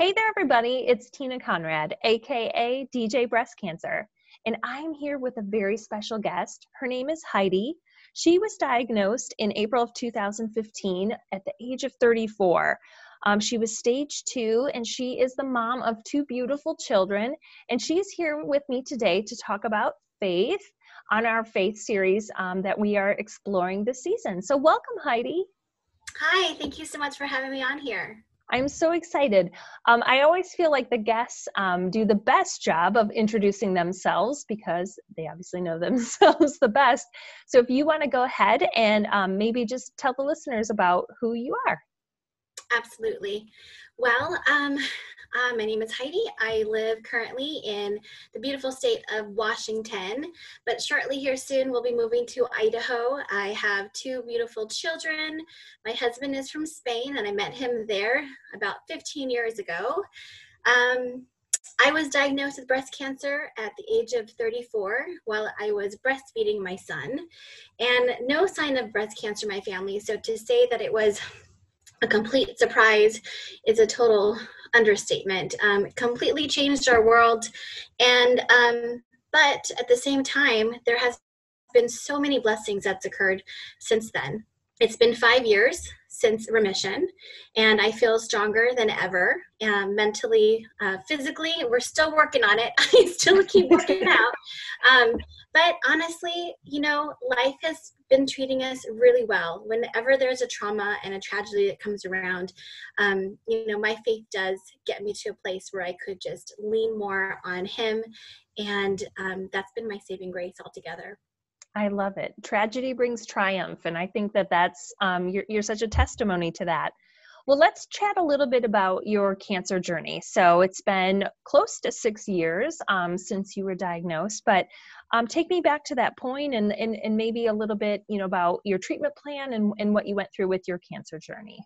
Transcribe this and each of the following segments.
Hey there, everybody. It's Tina Conrad, aka DJ Breast Cancer, and I'm here with a very special guest. Her name is Heidi. She was diagnosed in April of 2015 at the age of 34. Um, she was stage two, and she is the mom of two beautiful children. And she's here with me today to talk about faith on our faith series um, that we are exploring this season. So, welcome, Heidi. Hi, thank you so much for having me on here. I'm so excited. Um, I always feel like the guests um, do the best job of introducing themselves because they obviously know themselves the best. So if you want to go ahead and um, maybe just tell the listeners about who you are. Absolutely. Well, um, uh, my name is Heidi. I live currently in the beautiful state of Washington, but shortly here soon we'll be moving to Idaho. I have two beautiful children. My husband is from Spain, and I met him there about 15 years ago. Um, I was diagnosed with breast cancer at the age of 34 while I was breastfeeding my son, and no sign of breast cancer in my family. So to say that it was a complete surprise is a total understatement. Um, completely changed our world, and um, but at the same time, there has been so many blessings that's occurred since then. It's been five years since remission, and I feel stronger than ever, um, mentally, uh, physically. We're still working on it. I still keep working out. Um, but honestly, you know, life has been treating us really well. Whenever there's a trauma and a tragedy that comes around, um, you know, my faith does get me to a place where I could just lean more on Him, and um, that's been my saving grace altogether. I love it. Tragedy brings triumph, and I think that that's um, you're you're such a testimony to that. Well, let's chat a little bit about your cancer journey. So it's been close to six years um, since you were diagnosed, but um, take me back to that point and, and, and maybe a little bit, you know, about your treatment plan and, and what you went through with your cancer journey.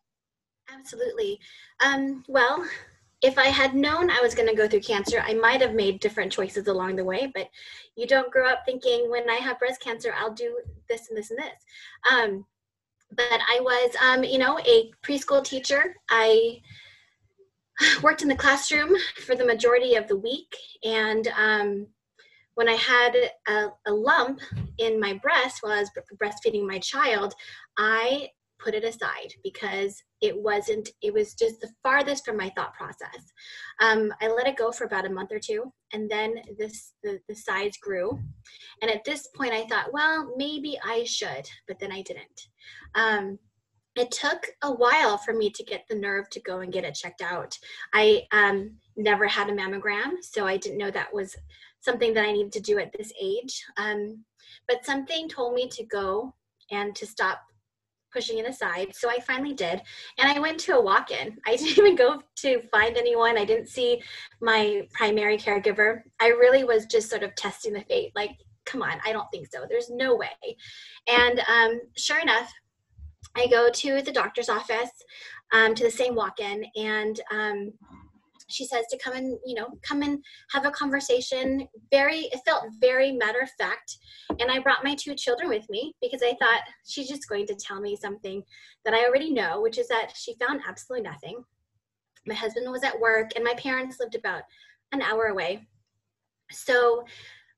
Absolutely. Um, well, if I had known I was going to go through cancer, I might have made different choices along the way. But you don't grow up thinking, when I have breast cancer, I'll do this and this and this. Um, but I was, um, you know, a preschool teacher. I worked in the classroom for the majority of the week, and um, when I had a, a, lump in my breast while I was breastfeeding my child, I put it aside because it wasn't, it was just the farthest from my thought process. Um, I let it go for about a month or two, and then this the, the size grew. And at this point, I thought, well, maybe I should, but then I didn't. Um, it took a while for me to get the nerve to go and get it checked out. I um, never had a mammogram, so I didn't know that was something that I needed to do at this age. Um, but something told me to go and to stop pushing it aside. So I finally did. And I went to a walk in. I didn't even go to find anyone. I didn't see my primary caregiver. I really was just sort of testing the fate like, come on, I don't think so. There's no way. And um, sure enough, I go to the doctor's office um, to the same walk in and um, she says to come and you know come and have a conversation. Very it felt very matter of fact. And i brought my two children with me because i thought she's just going to tell me something that i already know which is that she found absolutely nothing. My husband was at work and my parents lived about an hour away. So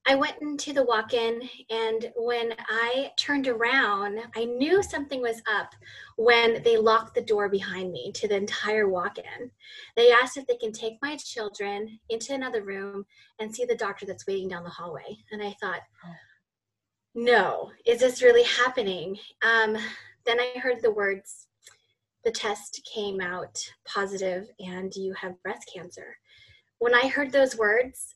I went into the walk in, and when I turned around, I knew something was up when they locked the door behind me to the entire walk in. They asked if they can take my children into another room and see the doctor that's waiting down the hallway. And I thought, no, is this really happening? Um, then I heard the words, the test came out positive and you have breast cancer. When I heard those words,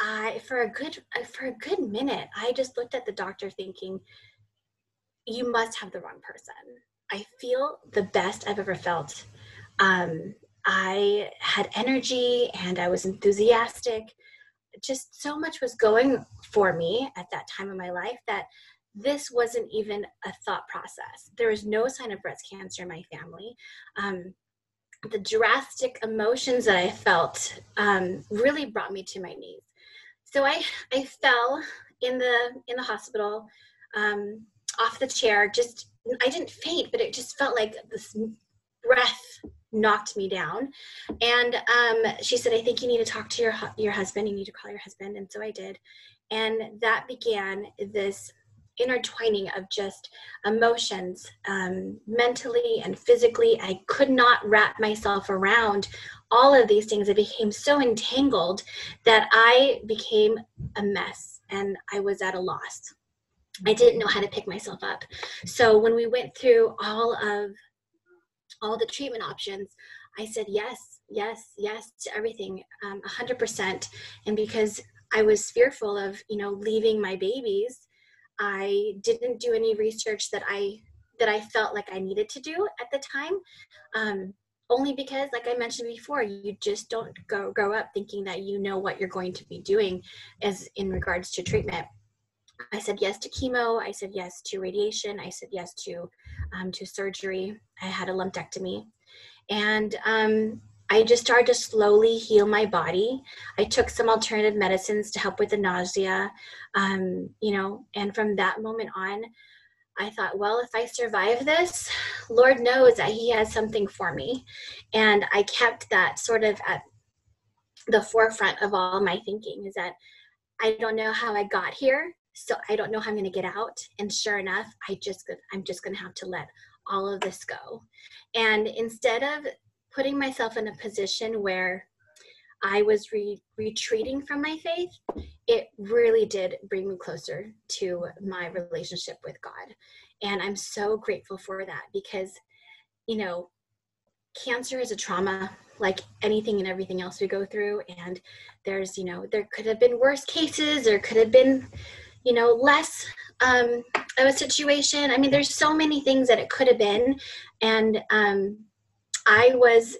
I for a good uh, for a good minute, I just looked at the doctor thinking, you must have the wrong person. I feel the best I've ever felt. Um, I had energy and I was enthusiastic. Just so much was going for me at that time of my life that this wasn't even a thought process. There was no sign of breast cancer in my family. Um, the drastic emotions that I felt um, really brought me to my knees so I I fell in the in the hospital um, off the chair. Just I didn't faint, but it just felt like this breath knocked me down. And um, she said, I think you need to talk to your, your husband. You need to call your husband. And so I did. And that began this intertwining of just emotions, um, mentally and physically. I could not wrap myself around all of these things. I became so entangled that I became a mess and I was at a loss. I didn't know how to pick myself up. So when we went through all of all the treatment options, I said yes, yes, yes to everything, um, 100%. And because I was fearful of, you know, leaving my babies, I didn't do any research that I that I felt like I needed to do at the time. Um, only because, like I mentioned before, you just don't go grow up thinking that you know what you're going to be doing as in regards to treatment. I said yes to chemo. I said yes to radiation. I said yes to um, to surgery. I had a lumpectomy, and um, I just started to slowly heal my body. I took some alternative medicines to help with the nausea, um, you know, and from that moment on, I thought, well, if I survive this, Lord knows that He has something for me. And I kept that sort of at the forefront of all my thinking is that I don't know how I got here, so I don't know how I'm going to get out. And sure enough, I just I'm just going to have to let all of this go. And instead of putting myself in a position where I was re- retreating from my faith, it really did bring me closer to my relationship with God. And I'm so grateful for that because, you know, cancer is a trauma like anything and everything else we go through. And there's, you know, there could have been worse cases, there could have been, you know, less um, of a situation. I mean, there's so many things that it could have been. And um, I was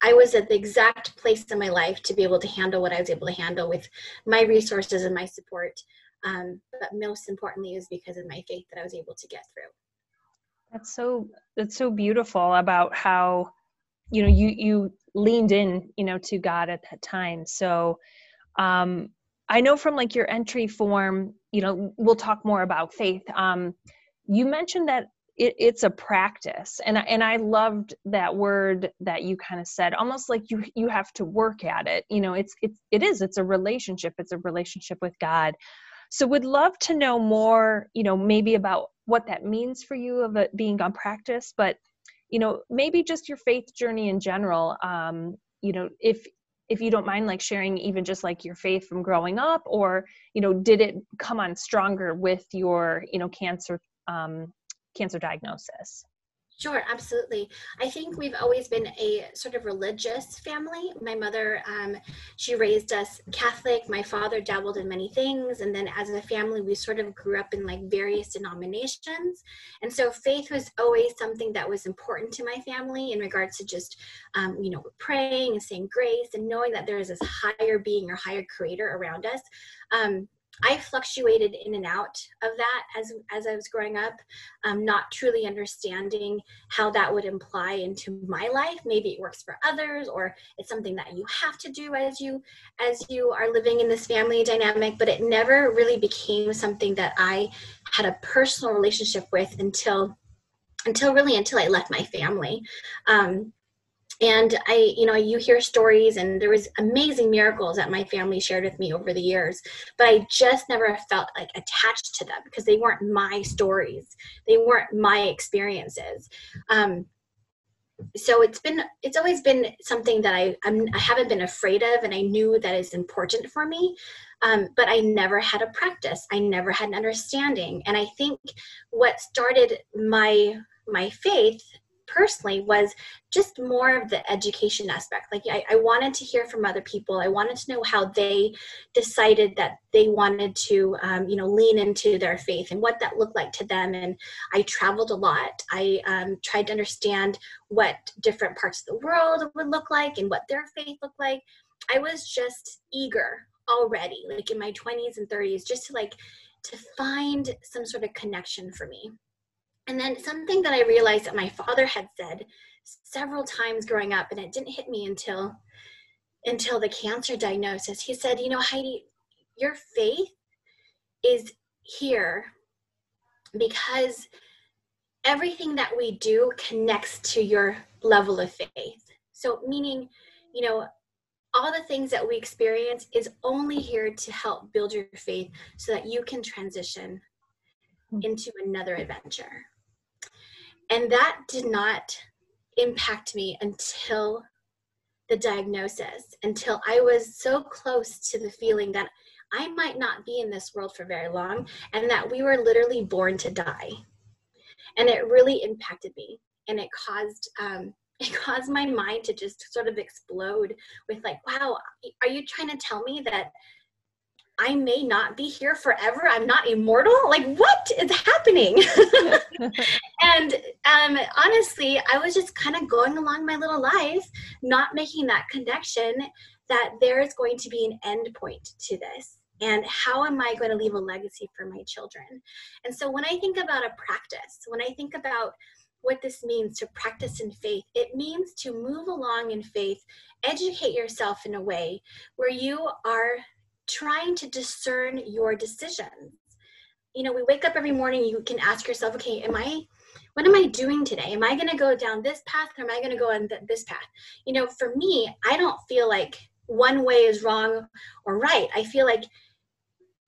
I was at the exact place in my life to be able to handle what I was able to handle with my resources and my support. Um, but most importantly, is because of my faith that I was able to get through. That's so that's so beautiful about how you know you you leaned in you know to God at that time. So um, I know from like your entry form, you know, we'll talk more about faith. Um, you mentioned that it, it's a practice. And and i loved that word that you kind of said almost like you you have to work at it. You know it's it's it is it's a relationship. It's a relationship with god. So would love to know more you know maybe about what that means for you of it being on practice but you know maybe just your faith journey in general um you know if if you don't mind like sharing even just like your faith from growing up or you know did it come on stronger with your you know cancer um cancer diagnosis? Sure, absolutely. I think we've always been a sort of religious family. My mother, um, she raised us Catholic. My father dabbled in many things. And then as a family, we sort of grew up in like various denominations. And so faith was always something that was important to my family in regards to just, um, you know, praying and saying grace and knowing that there is this higher being or higher creator around us. Um, I fluctuated in and out of that as as I was growing up, um, not truly understanding how that would imply into my life. Maybe it works for others, or it's something that you have to do as you as you are living in this family dynamic. But it never really became something that I had a personal relationship with until until really until I left my family. Um, and i you know you hear stories and there was amazing miracles that my family shared with me over the years but i just never felt like attached to them because they weren't my stories they weren't my experiences um, so it's been it's always been something that I I'm, I haven't been afraid of, and I knew that is important for me. Um, but I never had a practice. I never had an understanding, and I think what started my my faith personally was just more of the education aspect. Like I, I, wanted to hear from other people. I wanted to know how they decided that they wanted to, um, you know, lean into their faith and what that looked like to them. And I traveled a lot. I um, tried to understand what different parts of the world would look like and what their faith looked like. I was just eager already, like in my 20s and 30s, just to like to find some sort of connection for me. And then something that I realized that my father had said several times growing up, and it didn't hit me until until the cancer diagnosis. He said, "You know, Heidi, your faith is here because everything that we do connects to your level of faith. So, meaning, you know, all the things that we experience is only here to help build your faith so that you can transition hmm. into another adventure. And that did not impact me until the diagnosis, until I was so close to the feeling that I might not be in this world for very long and that we were literally born to die. And it really impacted me and it caused um, it caused my mind to just sort of explode with like wow are you trying to tell me that i may not be here forever. I'm not immortal. Like what is happening? And um, honestly i was just kind of going along my little life not making that connection that there is going to be an end point to this. And how am i going to leave a legacy for my children? And so when i think about a practice when i think about what this means to practice in faith. It means to move along in faith, educate yourself in a way where you are trying to discern your decisions. You know, we wake up every morning, you can ask yourself, okay, am I what am I doing today? Am I going to go down this path or am I going to go on th- this path? You know, for me, I don't feel like one way is wrong or right. I feel like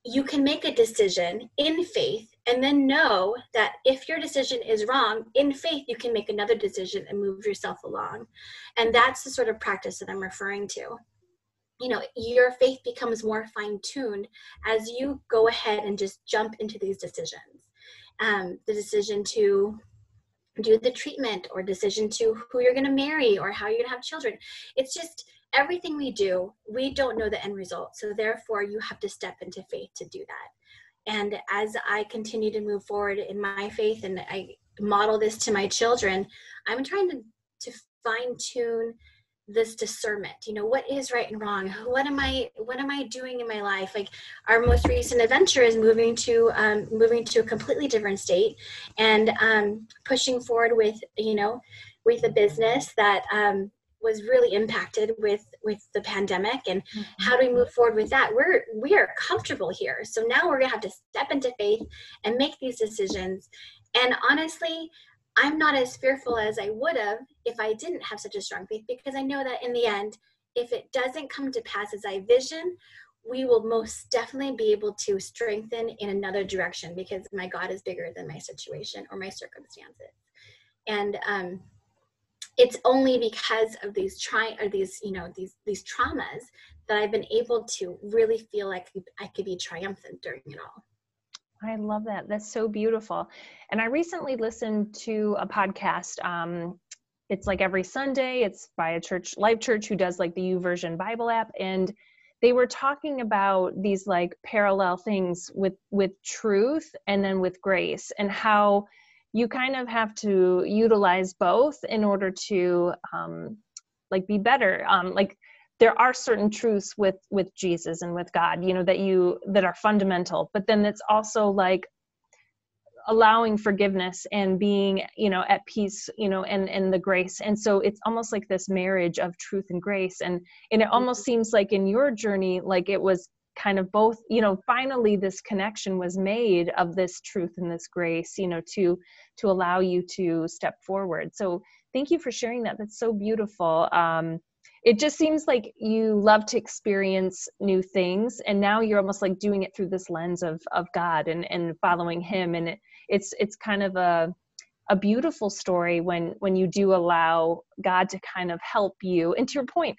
you can make a decision in faith and then know that if your decision is wrong in faith you can make another decision and move yourself along and that's the sort of practice that i'm referring to you know your faith becomes more fine-tuned as you go ahead and just jump into these decisions. Um, the decision to do the treatment or decision to who you're going to marry or how you're going to have children. It's just everything we do we don't know the end result so therefore you have to step into faith to do that. And as I continue to move forward in my faith and I model this to my children, I'm trying to, to fine tune this discernment you know what is right and wrong? What am i what am i doing in my life? Like our most recent adventure is moving to um, moving to a completely different state and um, pushing forward with you know with a business that um, was really impacted with with the pandemic and mm-hmm. how do we move forward with that? We're we are comfortable here. So now we're going to have to step into faith and make these decisions. And honestly i'm not as fearful as i would have if i didn't have such a strong faith because i know that in the end if it doesn't come to pass as i vision we will most definitely be able to strengthen in another direction because my god is bigger than my situation or my circumstances and um it's only because of these try or these you know these these traumas that I've been able to really feel like I could be triumphant during it all. I love that. That's so beautiful. And I recently listened to a podcast. Um, it's like every Sunday. It's by a church, Life Church, who does like the YouVersion Bible app, and they were talking about these like parallel things with with truth and then with grace, and how you kind of have to utilize both in order to um, like be better um, like there are certain truths with with jesus and with god you know that you that are fundamental but then it's also like allowing forgiveness and being you know at peace you know and and the grace. And so it's almost like this marriage of truth and grace. And and it almost mm-hmm. seems like in your journey like it was kind of both you know finally this connection was made of this truth and this grace you know to to allow you to step forward. So thank you for sharing that. That's so beautiful. Um it just seems like you love to experience new things and now you're almost like doing it through this lens of of god and and following him and it, it's it's kind of a a beautiful story when when you do allow god to kind of help you. And to your point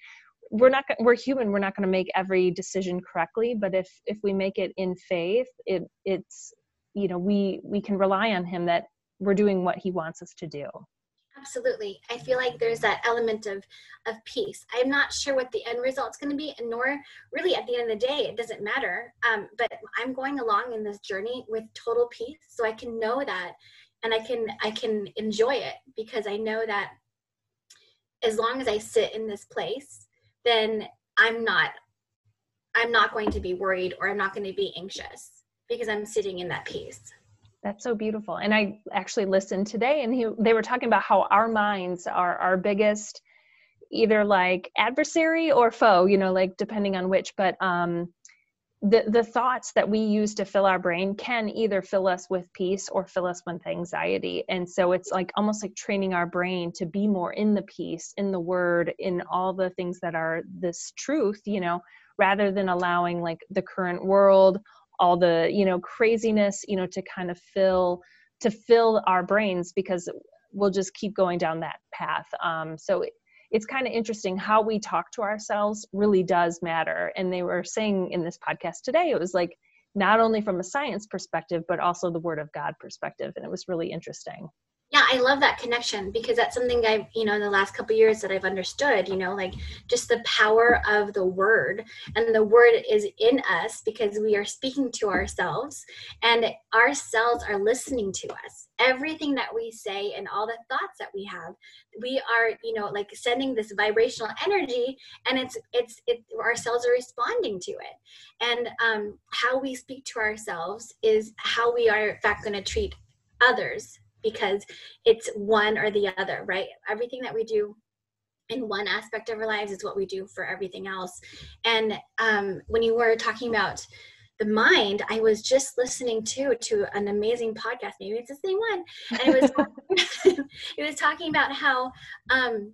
we're not we're human we're not going to make every decision correctly but if if we make it in faith it it's you know we we can rely on him that we're doing what he wants us to do absolutely. I feel like there's that element of of peace. I'm not sure what the end result's going to be and nor really at the end of the day it doesn't matter. Um, but i'm going along in this journey with total peace so i can know that and i can i can enjoy it because i know that as long as i sit in this place then I'm not I'm not going to be worried or I'm not going to be anxious because I'm sitting in that peace. That's so beautiful. And I actually listened today and he, they were talking about how our minds are our biggest either like adversary or foe, you know, like depending on which, but um the the thoughts that we use to fill our brain can either fill us with peace or fill us with anxiety and so it's like almost like training our brain to be more in the peace in the word in all the things that are this truth you know rather than allowing like the current world all the you know craziness you know to kind of fill to fill our brains because we'll just keep going down that path um, so it's kind of interesting how we talk to ourselves really does matter. And they were saying in this podcast today, it was like not only from a science perspective, but also the word of God perspective. And it was really interesting yeah i love that connection because that's something i've you know in the last couple years that i've understood you know like just the power of the word and the word is in us because we are speaking to ourselves and our cells are listening to us. Everything that we say and all the thoughts that we have we are you know like sending this vibrational energy and it's it's it our cells are responding to it. And um how we speak to ourselves is how we are in fact going to treat others because it's one or the other, right? Everything that we do in one aspect of our lives is what we do for everything else. And um, when you were talking about the mind, I was just listening to to an amazing podcast. Maybe it's the same one, and it was it was talking about how um,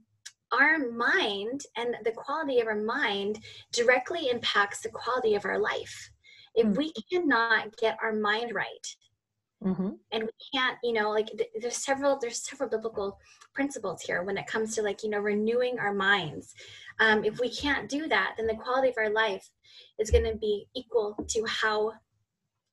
our mind and the quality of our mind directly impacts the quality of our life. If hmm. we cannot get our mind right, Mm-hmm. And we can't, you know, like th- there's several there's several biblical principles here when it comes to like you know renewing our minds. Um, if we can't do that, then the quality of our life is going to be equal to how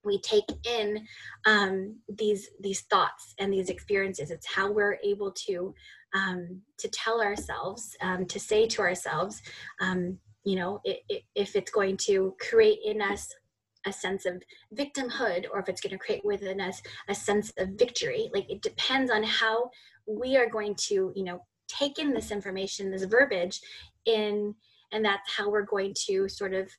we take in um, these these thoughts and these experiences. It's how we're able to um, to tell ourselves, um, to say to ourselves, um, you know, it, it, if it's going to create in us a sense of victimhood or if it's going to create within us a sense of victory. Like it depends on how we are going to you know take in this information this verbiage in and that's how we're going to sort of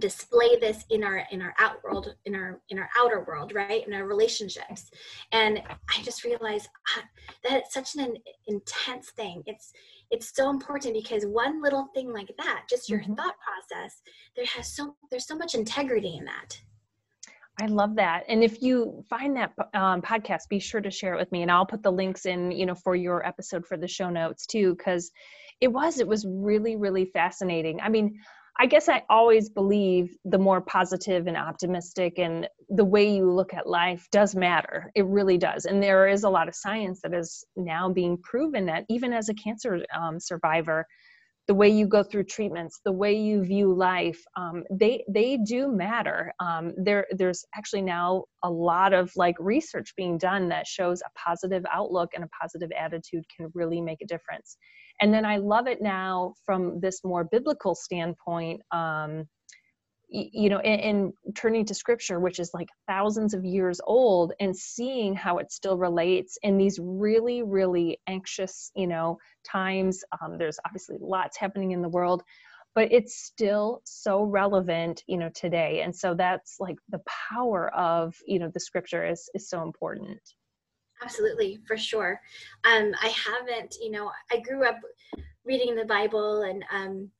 display this in our in our out world in our in our outer world right in our relationships and i just realized ah, that it's such an intense thing it's it's so important because one little thing like that just your mm-hmm. thought process there has so there's so much integrity in that I love that. And if you find that um, podcast, be sure to share it with me, and I'll put the links in, you know, for your episode for the show notes too, because it was it was really really fascinating. I mean, I guess I always believe the more positive and optimistic and the way you look at life does matter. It really does. And there is a lot of science that is now being proven that even as a cancer um, survivor, the way you go through treatments, the way you view life, um, they they do matter. Um, there there's actually now a lot of like research being done that shows a positive outlook and a positive attitude can really make a difference. And then I love it now from this more biblical standpoint. Um, you know, in, in, turning to scripture, which is like thousands of years old, and seeing how it still relates in these really, really anxious, you know, times. Um, there's obviously lots happening in the world, but it's still so relevant, you know, today. And so that's like the power of, you know, the scripture is is so important. Absolutely, for sure. Um, I haven't, you know, I grew up reading the Bible and um,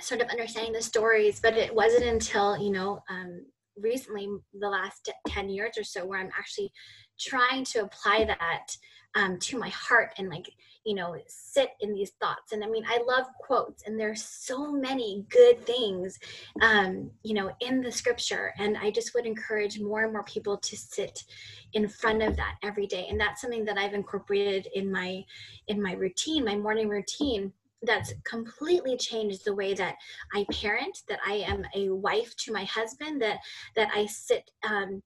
sort of understanding the stories, but it wasn't until, you know, um, recently, the last 10 years or so, where I'm actually trying to apply that um, to my heart and like you know sit in these thoughts. And i mean i love quotes and there's so many good things um, you know in the scripture. And i just would encourage more and more people to sit in front of that every day. And that's something that i've incorporated in my in my routine my morning routine that's completely changed the way that I parent, that I am a wife to my husband, that that I sit um,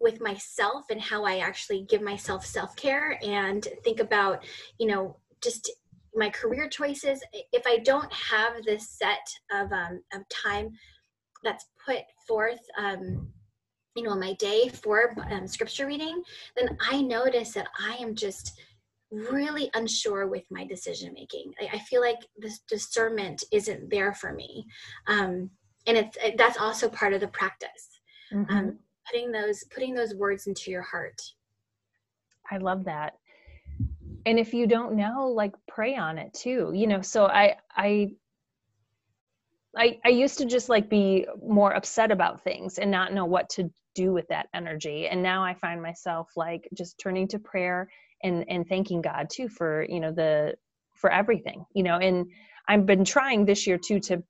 with myself and how I actually give myself self care and think about, you know, just my career choices. If I don't have this set of, um, of time that's put forth, um, you know, my day for um, scripture reading, then I notice that I am just really unsure with my decision making. I, I, feel like this discernment isn't there for me, um, and it's it, that's also part of the practice. Mm-hmm. Um, putting those putting those words into your heart. I love that. And if you don't know like pray on it too you know so i i I, I used to just like be more upset about things and not know what to do with that energy. And now i find myself like just turning to prayer and and thanking god too for you know the for everything you know and i've been trying this year too to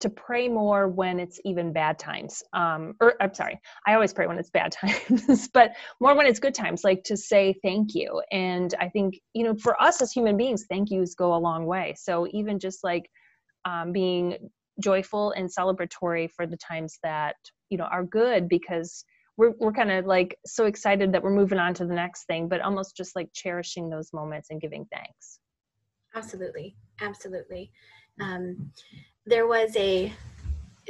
to pray more when it's even bad times um or i'm sorry i always pray when it's bad times but more when it's good times like to say thank you. And i think you know for us as human beings thank yous go a long way. So even just like um, being joyful and celebratory for the times that you know are good because we're, we're kind of like so excited that we're moving on to the next thing but almost just like cherishing those moments and giving thanks. Absolutely. Absolutely. Um, there was a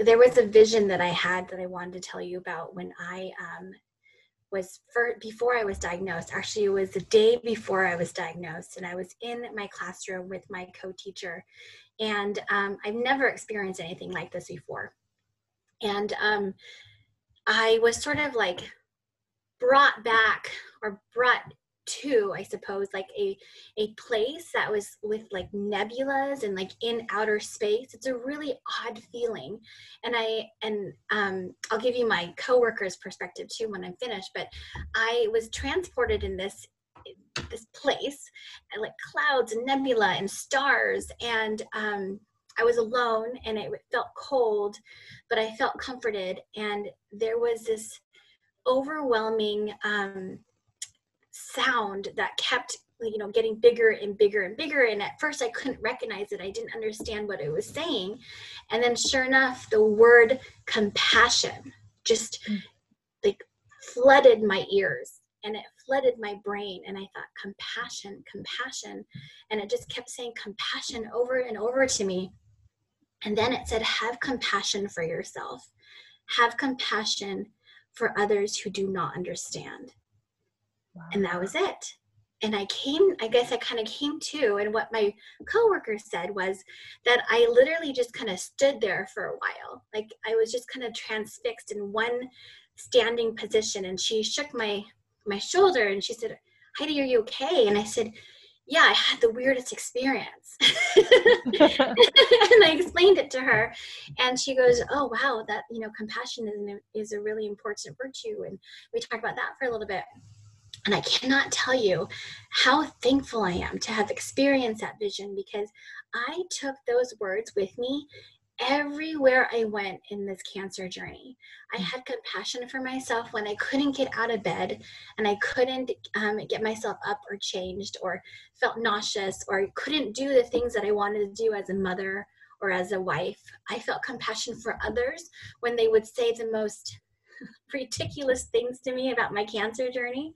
there was a vision that i had that i wanted to tell you about when i um, was for before i was diagnosed actually it was the day before i was diagnosed and i was in my classroom with my co-teacher and um, I've never experienced anything like this before. And um, I was sort of like brought back or brought to i suppose like a a place that was with like nebulas and like in outer space. It's a really odd feeling. And i and um i'll give you my coworker's perspective too when i'm finished but i was transported in this this place like clouds and nebula and stars and um, i was alone and it felt cold but i felt comforted. And there was this overwhelming um, sound that kept you know getting bigger and bigger and bigger and at first i couldn't recognize it. I didn't understand what it was saying. And then sure enough the word compassion just mm. like flooded my ears and it flooded my brain and i thought compassion compassion. And it just kept saying compassion over and over to me. And then it said have compassion for yourself. Have compassion for others who do not understand and that was it and i came i guess i kind of came to and what my coworker said was that i literally just kind of stood there for a while like i was just kind of transfixed in one standing position and she shook my my shoulder and she said, Heidi, are you okay? And I said, yeah, I had the weirdest experience. and I explained it to her, and she goes, "Oh wow, that you know, compassion is is a really important virtue." And we talked about that for a little bit. And I cannot tell you how thankful I am to have experienced that vision because I took those words with me everywhere I went in this cancer journey. I mm. had compassion for myself when I couldn't get out of bed and I couldn't um, get myself up or changed or felt nauseous or couldn't do the things that I wanted to do as a mother or as a wife. I felt compassion for others when they would say the most ridiculous things to me about my cancer journey.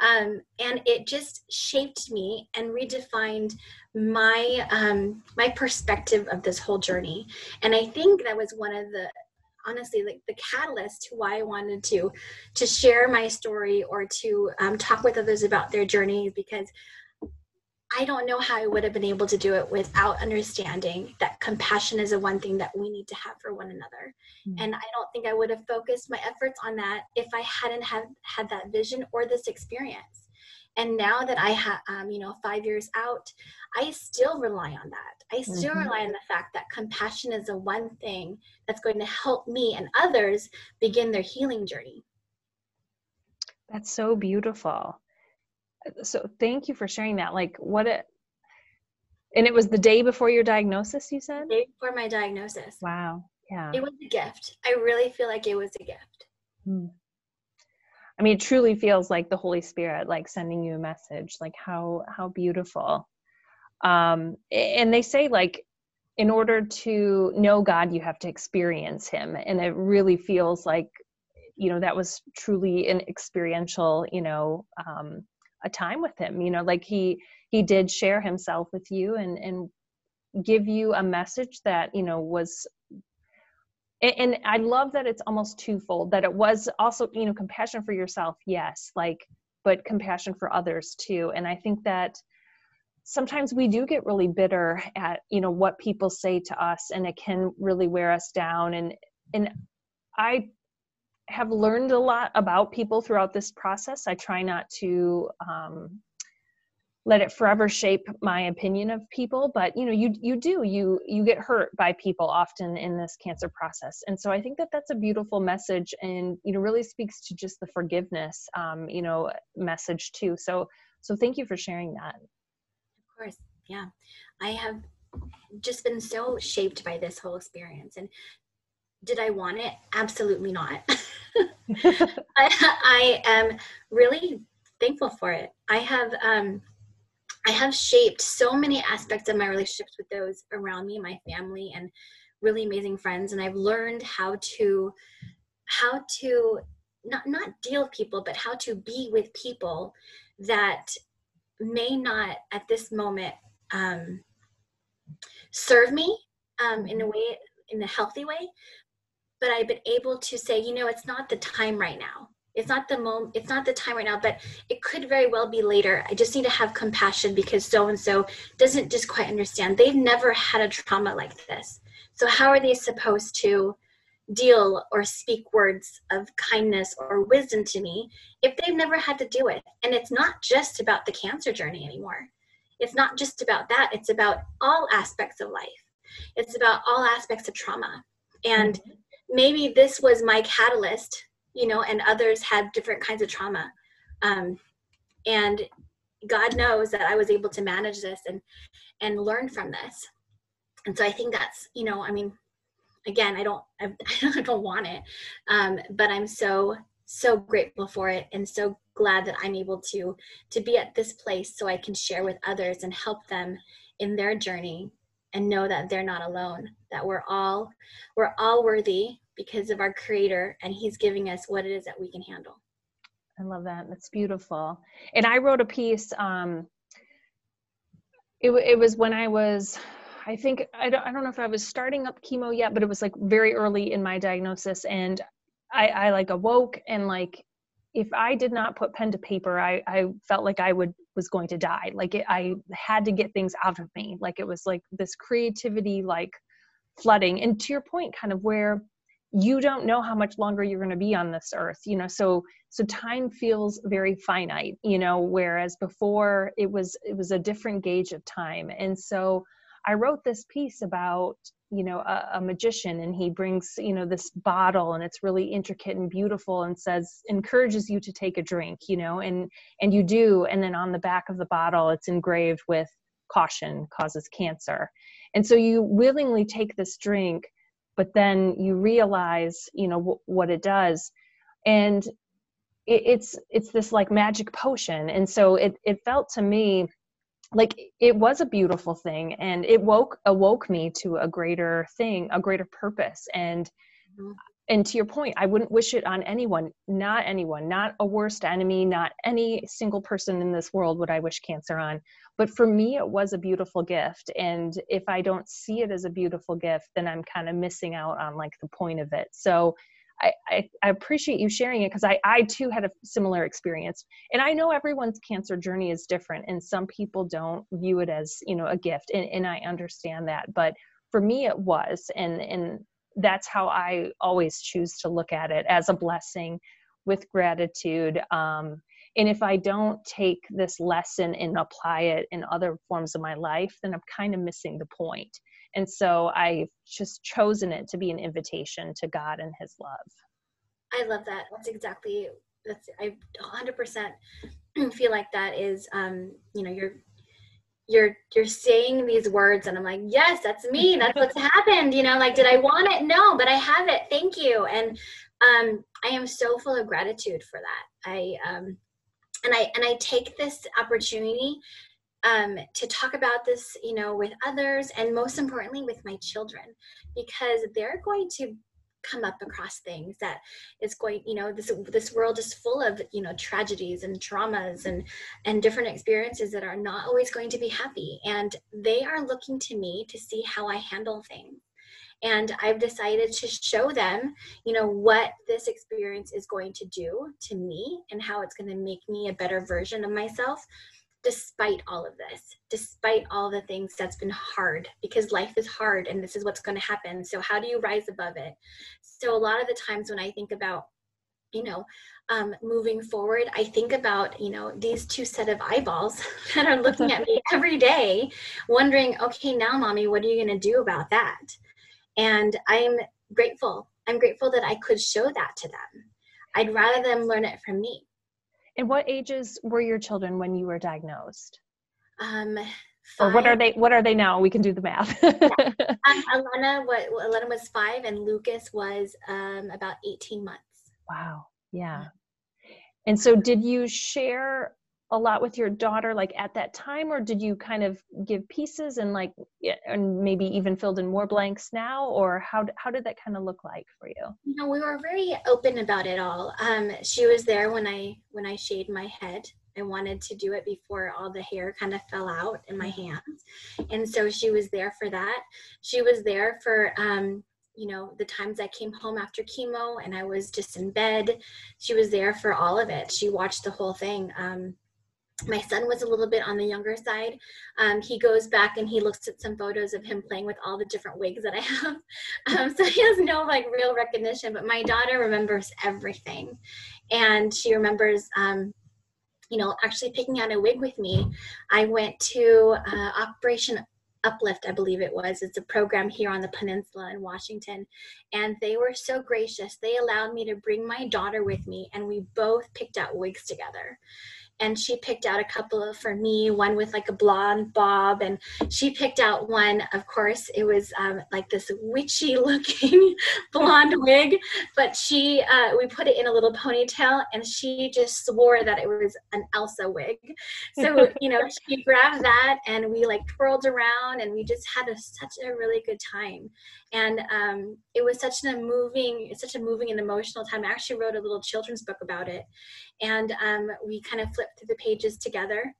Um, and it just shaped me and redefined my um, my perspective of this whole journey. And I think that was one of the honestly like the catalyst to why I wanted to to share my story or to um, talk with others about their journeys because I don't know how I would have been able to do it without understanding that compassion is a one thing that we need to have for one another. Mm-hmm. And I don't think I would have focused my efforts on that if I hadn't have had that vision or this experience. And now that I have, um, you know, five years out, I still rely on that. I still mm-hmm. rely on the fact that compassion is the one thing that's going to help me and others begin their healing journey. That's so beautiful so thank you for sharing that. Like what it and it was the day before your diagnosis you said? The day before my diagnosis. Wow yeah. It was a gift. I really feel like it was a gift. Hmm. i mean it truly feels like the holy spirit like sending you a message like how how beautiful. Um and they say like in order to know god you have to experience him. And it really feels like you know that was truly an experiential you know um a time with him you know like he he did share himself with you and and give you a message that you know was and, i love that it's almost twofold that it was also you know compassion for yourself yes like but compassion for others too. And i think that sometimes we do get really bitter at you know what people say to us and it can really wear us down. And and i have learned a lot about people throughout this process. I try not to um, let it forever shape my opinion of people but you know you you do you you get hurt by people often in this cancer process. And so i think that that's a beautiful message and you know really speaks to just the forgiveness um, you know message too. So so thank you for sharing that. Of course. Yeah. I have just been so shaped by this whole experience. And did i want it? Absolutely not. I, I am really thankful for it. I have um I have shaped so many aspects of my relationships with those around me, my family, and really amazing friends. And I've learned how to how to not not deal with people, but how to be with people that may not at this moment um, serve me um, in a way in a healthy way but i've been able to say you know it's not the time right now. It's not the moment it's not the time right now but it could very well be later. I just need to have compassion because so and so doesn't just quite understand. They've never had a trauma like this. So how are they supposed to deal or speak words of kindness or wisdom to me if they've never had to do it? And it's not just about the cancer journey anymore. It's not just about that. It's about all aspects of life. It's about all aspects of trauma. And mm-hmm. Maybe this was my catalyst you know, and others had different kinds of trauma. Um, and God knows that I was able to manage this and and learn from this. And so I think that's, you know, I mean, again, I don't I, I don't want it, um, but I'm so so grateful for it and so glad that I'm able to to be at this place so I can share with others and help them in their journey and know that they're not alone that we're all we're all worthy because of our creator and he's giving us what it is that we can handle. I love that. That's beautiful. And i wrote a piece um it, it was when i was i think I don't, I don't know if i was starting up chemo yet but it was like very early in my diagnosis. And i i like awoke and like if i did not put pen to paper i i felt like i would was going to die. Like it, i had to get things out of me. Like it was like this creativity like flooding. And to your point kind of where you don't know how much longer you're going to be on this earth you know? So so time feels very finite you know? Whereas before it was it was a different gauge of time. And so i wrote this piece about you know a, a magician and he brings you know this bottle and it's really intricate and beautiful and says encourages you to take a drink you know and and you do and then on the back of the bottle it's engraved with caution causes cancer. And so you willingly take this drink but then you realize you know w- what it does. And it, it's it's this like magic potion. And so it it felt to me like it was a beautiful thing and it woke awoke me to a greater thing a greater purpose and mm-hmm. and to your point i wouldn't wish it on anyone not anyone not a worst enemy not any single person in this world would i wish cancer on but for me it was a beautiful gift and if i don't see it as a beautiful gift then i'm kind of missing out on like the point of it so I, I, appreciate you sharing it because I, I too had a similar experience. And i know everyone's cancer journey is different and some people don't view it as you know a gift and, and i understand that but for me it was and and that's how i always choose to look at it as a blessing with gratitude um, and if i don't take this lesson and apply it in other forms of my life then i'm kind of missing the point and so i've just chosen it to be an invitation to god and his love. I love that. That's exactly that's i 100% feel like that is um you know you're you're you're saying these words and i'm like yes that's me. That's what's happened. You know like did i want it? No but i have it. Thank you. And um i am so full of gratitude for that. I um and I and I take this opportunity um, to talk about this, you know, with others, and most importantly, with my children, because they're going to come up across things that is going you know this this world is full of you know tragedies and traumas and and different experiences that are not always going to be happy. And they are looking to me to see how i handle things. And i've decided to show them you know what this experience is going to do to me and how it's going to make me a better version of myself despite all of this despite all the things that's been hard because life is hard and this is what's going to happen. So how do you rise above it? So a lot of the times when i think about you know um, moving forward i think about you know these two set of eyeballs that are looking at me every day wondering okay now mommy what are you going to do about that? And i'm grateful. I'm grateful that i could show that to them. I'd rather them learn it from me and what ages were your children when you were diagnosed? Um or what are they what are they now? We can do the math. Yeah. um, alana what alana was five and lucas was um, about 18 months. Wow. Yeah. And so did you share a lot with your daughter like at that time or did you kind of give pieces and like and maybe even filled in more blanks now or how how did that kind of look like for you you know we were very open about it all um she was there when i when i shaved my head I wanted to do it before all the hair kind of fell out in my hands. And so she was there for that. She was there for, um, you know, the times I came home after chemo and I was just in bed. She was there for all of it. She watched the whole thing. Um, my son was a little bit on the younger side. Um, he goes back and he looks at some photos of him playing with all the different wigs that I have. Um, so he has no like real recognition, but my daughter remembers everything. And she remembers um, you know, actually picking out a wig with me, I went to uh, Operation Uplift, I believe it was. It's a program here on the peninsula in Washington. And they were so gracious. They allowed me to bring my daughter with me, and we both picked out wigs together and she picked out a couple for me one with like a blonde bob and she picked out one of course it was um, like this witchy looking blonde wig but she uh, we put it in a little ponytail and she just swore that it was an elsa wig. So you know she grabbed that and we like twirled around and we just had a, such a really good time. And um, it was such a moving such a moving and emotional time. I actually wrote a little children's book about it. And um, we kind of flipped through the pages together.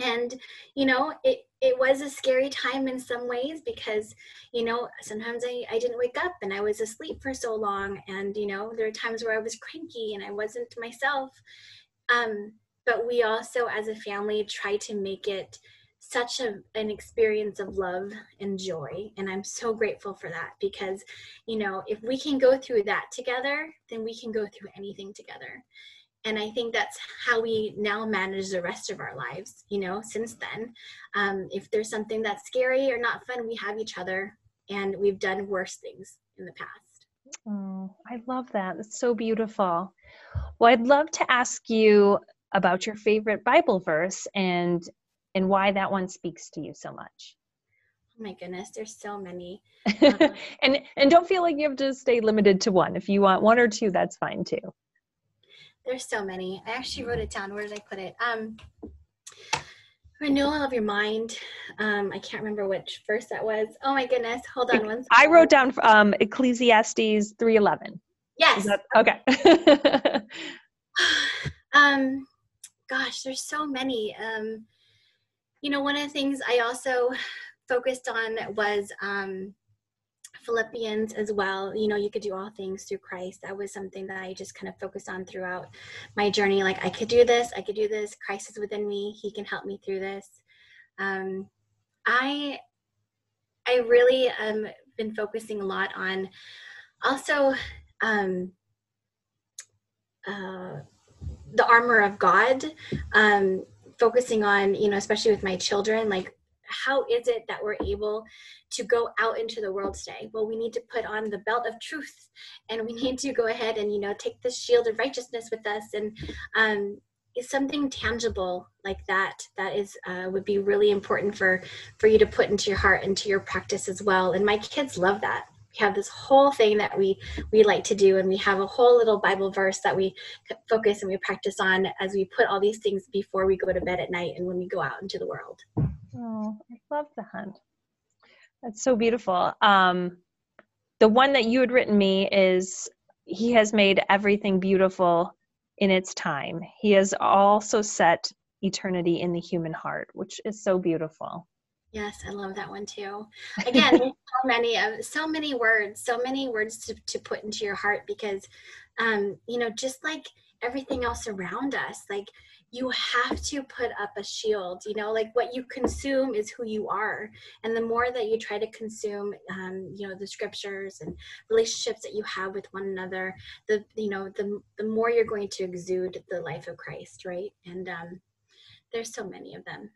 And you know it it was a scary time in some ways because you know sometimes I, I didn't wake up and i was asleep for so long. And you know there were times where i was cranky and i wasn't myself. Um, but we also as a family try to make it such a, an experience of love and joy. And i'm so grateful for that because you know if we can go through that together then we can go through anything together and i think that's how we now manage the rest of our lives you know since then. Um, if there's something that's scary or not fun we have each other and we've done worse things in the past. Oh i love that. It's so beautiful. Well i'd love to ask you about your favorite bible verse and and why that one speaks to you so much. Oh my goodness there's so many. Um, and and don't feel like you have to stay limited to one. If you want one or two that's fine too there's so many. I actually wrote it down. Where did i put it? Um renewal of your mind. Um i can't remember which verse that was. Oh my goodness. Hold on one second. i wrote down um ecclesiastes 311 yes. That, okay. Um gosh there's so many. Um you know, one of the things I also focused on was um, Philippians as well. You know, you could do all things through Christ. That was something that I just kind of focused on throughout my journey. Like, I could do this, I could do this. Christ is within me, He can help me through this. Um, I I really um been focusing a lot on also um, uh, the armor of God. Um, focusing on you know especially with my children like how is it that we're able to go out into the world today? Well we need to put on the belt of truth and we need to go ahead and you know take the shield of righteousness with us and um, is something tangible like that that is uh, would be really important for for you to put into your heart into your practice as well and my kids love that. We have this whole thing that we we like to do and we have a whole little bible verse that we focus and we practice on as we put all these things before we go to bed at night and when we go out into the world oh i love that that's so beautiful. Um the one that you had written me is he has made everything beautiful in its time. He has also set eternity in the human heart which is so beautiful. Yes, I love that one too. Again, so many of so many words, so many words to, to put into your heart because um, you know, just like everything else around us, like you have to put up a shield you know like what you consume is who you are. And the more that you try to consume um, you know the scriptures and relationships that you have with one another the you know the, the more you're going to exude the life of christ right? And um, there's so many of them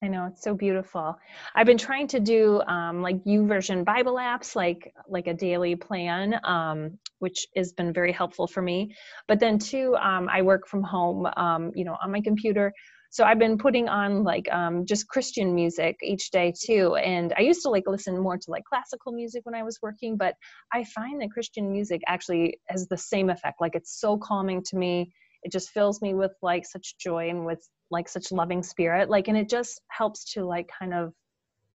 I know it's so beautiful. I've been trying to do um, like YouVersion Bible apps, like like a daily plan, um, which has been very helpful for me. But then too, um, I work from home, um, you know, on my computer. So I've been putting on like um, just Christian music each day too. And I used to like listen more to like classical music when I was working, but I find that Christian music actually has the same effect. Like it's so calming to me. It just fills me with like such joy and with like such loving spirit like and it just helps to like kind of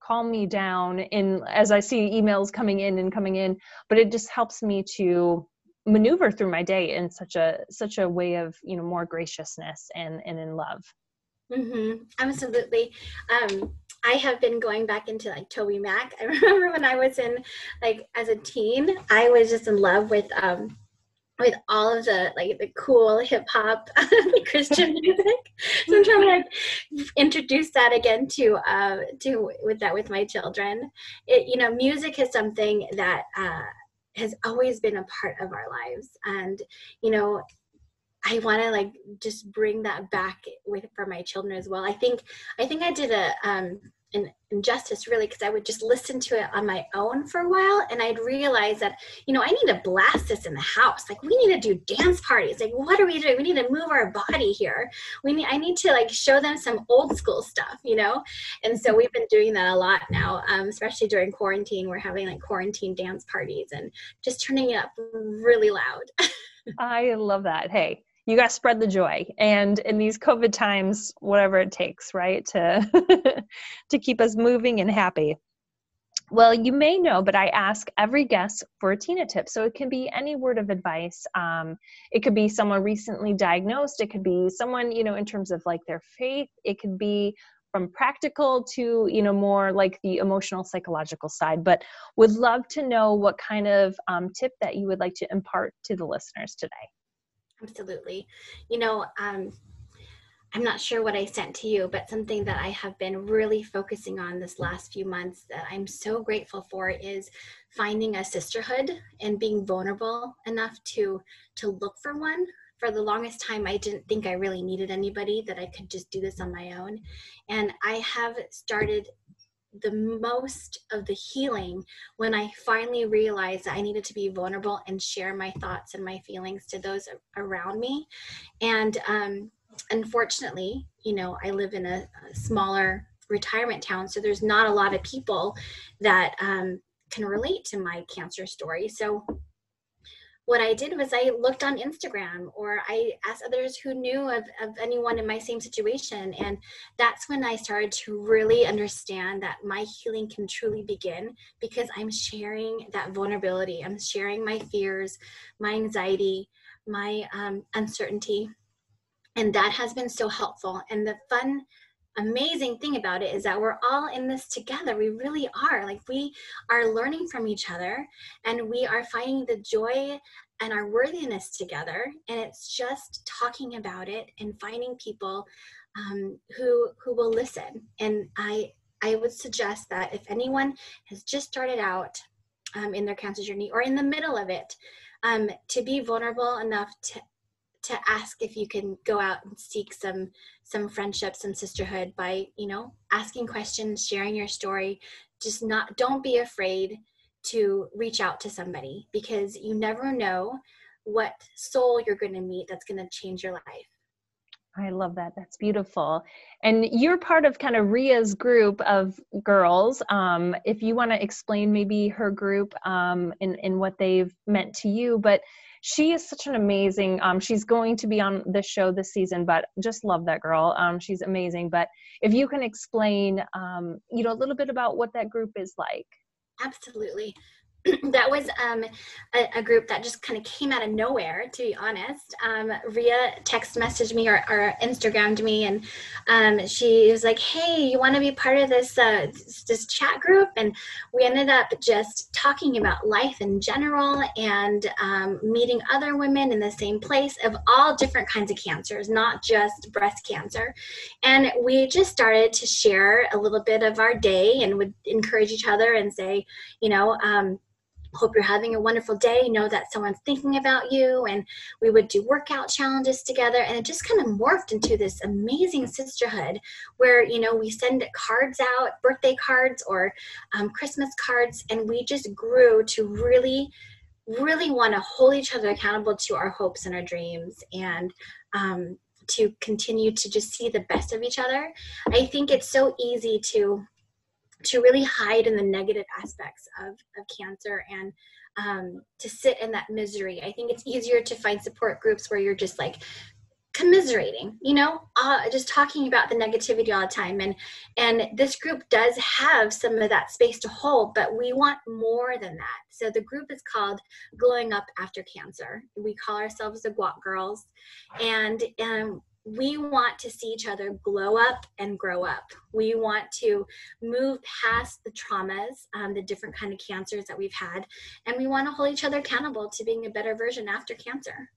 calm me down in as i see emails coming in and coming in but it just helps me to maneuver through my day in such a such a way of you know more graciousness and and in love mm-hmm. absolutely um I have been going back into like TobyMac. I remember when I was in like as a teen, I was just in love with um with all of the like the cool hip hop Christian music. So I'm trying to like introduce that again to uh to with that with my children. It you know music is something that uh has always been a part of our lives and you know I want to like just bring that back with for my children as well. I think I think I did a um an injustice really because I would just listen to it on my own for a while and I'd realize that, you know, I need to blast this in the house. Like we need to do dance parties. Like what are we doing? We need to move our body here. We need I need to like show them some old school stuff, you know? And so we've been doing that a lot now, um, especially during quarantine. We're having like quarantine dance parties and just turning it up really loud. I love that. Hey, you got to spread the joy. And in these covid times whatever it takes right to to keep us moving and happy. Well you may know but i ask every guest for a tina tip. So it can be any word of advice. Um, it could be someone recently diagnosed. It could be someone you know in terms of like their faith. It could be from practical to you know more like the emotional psychological side. But would love to know what kind of um, tip that you would like to impart to the listeners today Absolutely. You know, um, I'm not sure what I sent to you, but something that I have been really focusing on this last few months that I'm so grateful for is finding a sisterhood and being vulnerable enough to to look for one. For the longest time, I didn't think I really needed anybody, that I could just do this on my own. And I have started the most of the healing when I finally realized I needed to be vulnerable and share my thoughts and my feelings to those around me. And um, unfortunately, you know, I live in a, a, smaller retirement town, so there's not a lot of people that um, can relate to my cancer story. So what I did was I looked on Instagram or I asked others who knew of, of anyone in my same situation. And that's when I started to really understand that my healing can truly begin because I'm sharing that vulnerability. I'm sharing my fears, my anxiety, my um, uncertainty. And that has been so helpful. And the fun amazing thing about it is that we're all in this together. We really are. Like we are learning from each other and we are finding the joy and our worthiness together. And it's just talking about it and finding people um, who who will listen. And I I would suggest that if anyone has just started out um, in their cancer journey or in the middle of it, um, to be vulnerable enough to to ask if you can go out and seek some some friendship some sisterhood by you know asking questions sharing your story. Just not don't be afraid to reach out to somebody because you never know what soul you're going to meet that's going to change your life I love that. That's beautiful. And you're part of kind of Ria's group of girls. Um, if you want to explain maybe her group um, and, what they've meant to you, but she is such an amazing um, she's going to be on the show this season but just love that girl um, she's amazing but if you can explain um, you know a little bit about what that group is like absolutely that was um, a, a, group that just kind of came out of nowhere, to be honest. Um, Ria text messaged me or, or Instagrammed me, and um, she was like, "Hey, you want to be part of this, uh, this, this chat group?" And we ended up just talking about life in general and um, meeting other women in the same place of all different kinds of cancers, not just breast cancer. And we just started to share a little bit of our day and would encourage each other and say, you know um, hope you're having a wonderful day. Know that someone's thinking about you and we would do workout challenges together. And it just kind of morphed into this amazing sisterhood where you know we send cards out birthday cards or um, christmas cards and we just grew to really really want to hold each other accountable to our hopes and our dreams and um, to continue to just see the best of each other. I think it's so easy to to really hide in the negative aspects of, of cancer and um, to sit in that misery. I think it's easier to find support groups where you're just like commiserating, you know, uh, just talking about the negativity all the time. And and this group does have some of that space to hold, but we want more than that. So the group is called Glowing Up After Cancer. We call ourselves the Guac Girls, and um, we want to see each other glow up and grow up. We want to move past the traumas, um, the different kind of cancers that we've had, and we want to hold each other accountable to being a better version after cancer.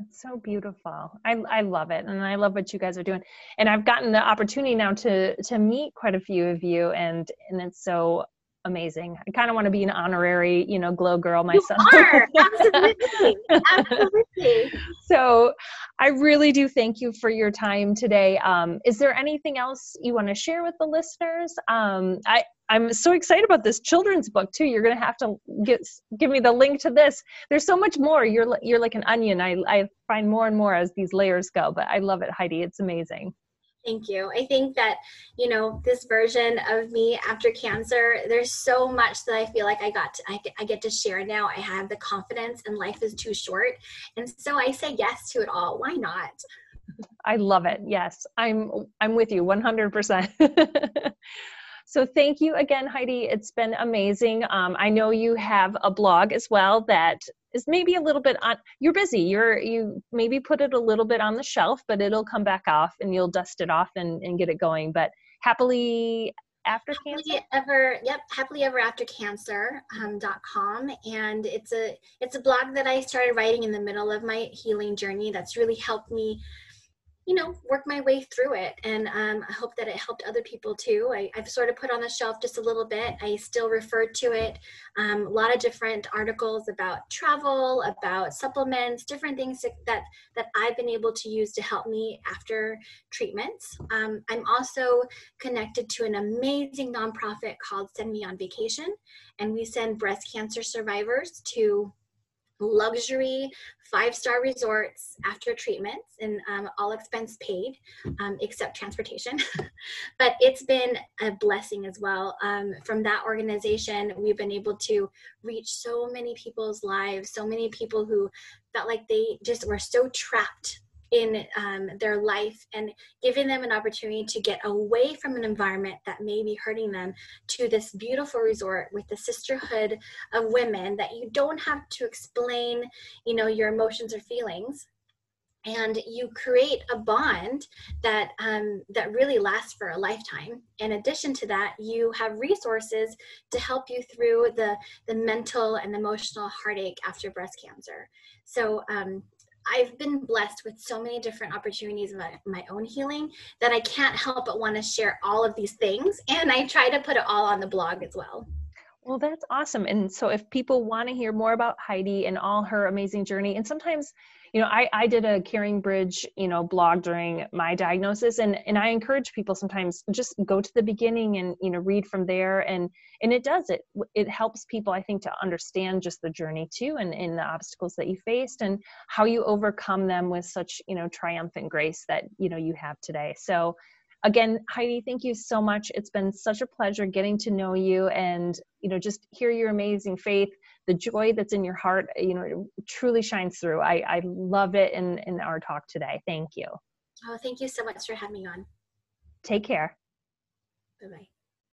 It's so beautiful. I, I love it, and I love what you guys are doing. And I've gotten the opportunity now to to meet quite a few of you, and and it's so amazing. I kind of want to be an honorary, you know, glow girl myself. You are absolutely, absolutely. so, I really do thank you for your time today. Um, is there anything else you want to share with the listeners? Um, I I'm so excited about this children's book too. You're going to have to get give me the link to this. There's so much more. You're you're like an onion. I I find more and more as these layers go. But I love it, Heidi. It's amazing. Thank you. I think that, you know, this version of me after cancer, there's so much that I feel like I got, to, I, get, I get to share now. I have the confidence and life is too short. And so I say yes to it all. Why not? I love it. Yes. I'm, I'm with you 100%. So thank you again, Heidi. It's been amazing. Um, I know you have a blog as well that is maybe a little bit on. You're busy. You're you maybe put it a little bit on the shelf, but it'll come back off, and you'll dust it off and, and get it going. But happily after happily cancer ever yep happily ever after cancer um, dot com and it's a it's a blog that i started writing in the middle of my healing journey that's really helped me you know, work my way through it. And um, I hope that it helped other people too. I, have sort of put on the shelf just a little bit. I still refer to it. Um, a lot of different articles about travel, about supplements, different things that, that I've been able to use to help me after treatments. Um, I'm also connected to an amazing nonprofit called Send Me on Vacation. And we send breast cancer survivors to luxury five star resorts after treatments and um, all expense paid um, except transportation. But it's been a blessing as well. Um, from that organization we've been able to reach so many people's lives so many people who felt like they just were so trapped in um, their life and giving them an opportunity to get away from an environment that may be hurting them to this beautiful resort with the sisterhood of women that you don't have to explain you know your emotions or feelings and you create a bond that um, that really lasts for a lifetime. In addition to that, you have resources to help you through the the mental and emotional heartache after breast cancer. So um, I've been blessed with so many different opportunities in my, my own healing that I can't help but want to share all of these things. And I try to put it all on the blog as well. Well, that's awesome. And so, if people want to hear more about Heidi and all her amazing journey, and sometimes you know i i did a CaringBridge you know blog during my diagnosis and and i encourage people sometimes just go to the beginning and you know read from there and and it does it it helps people i think to understand just the journey too and in the obstacles that you faced and how you overcome them with such you know triumphant grace that you know you have today. So again heidi thank you so much. It's been such a pleasure getting to know you and you know just hear your amazing faith the joy that's in your heart, you know, truly shines through. I, I love it in, in our talk today. Thank you. Oh, thank you so much for having me on. Take care. Bye bye.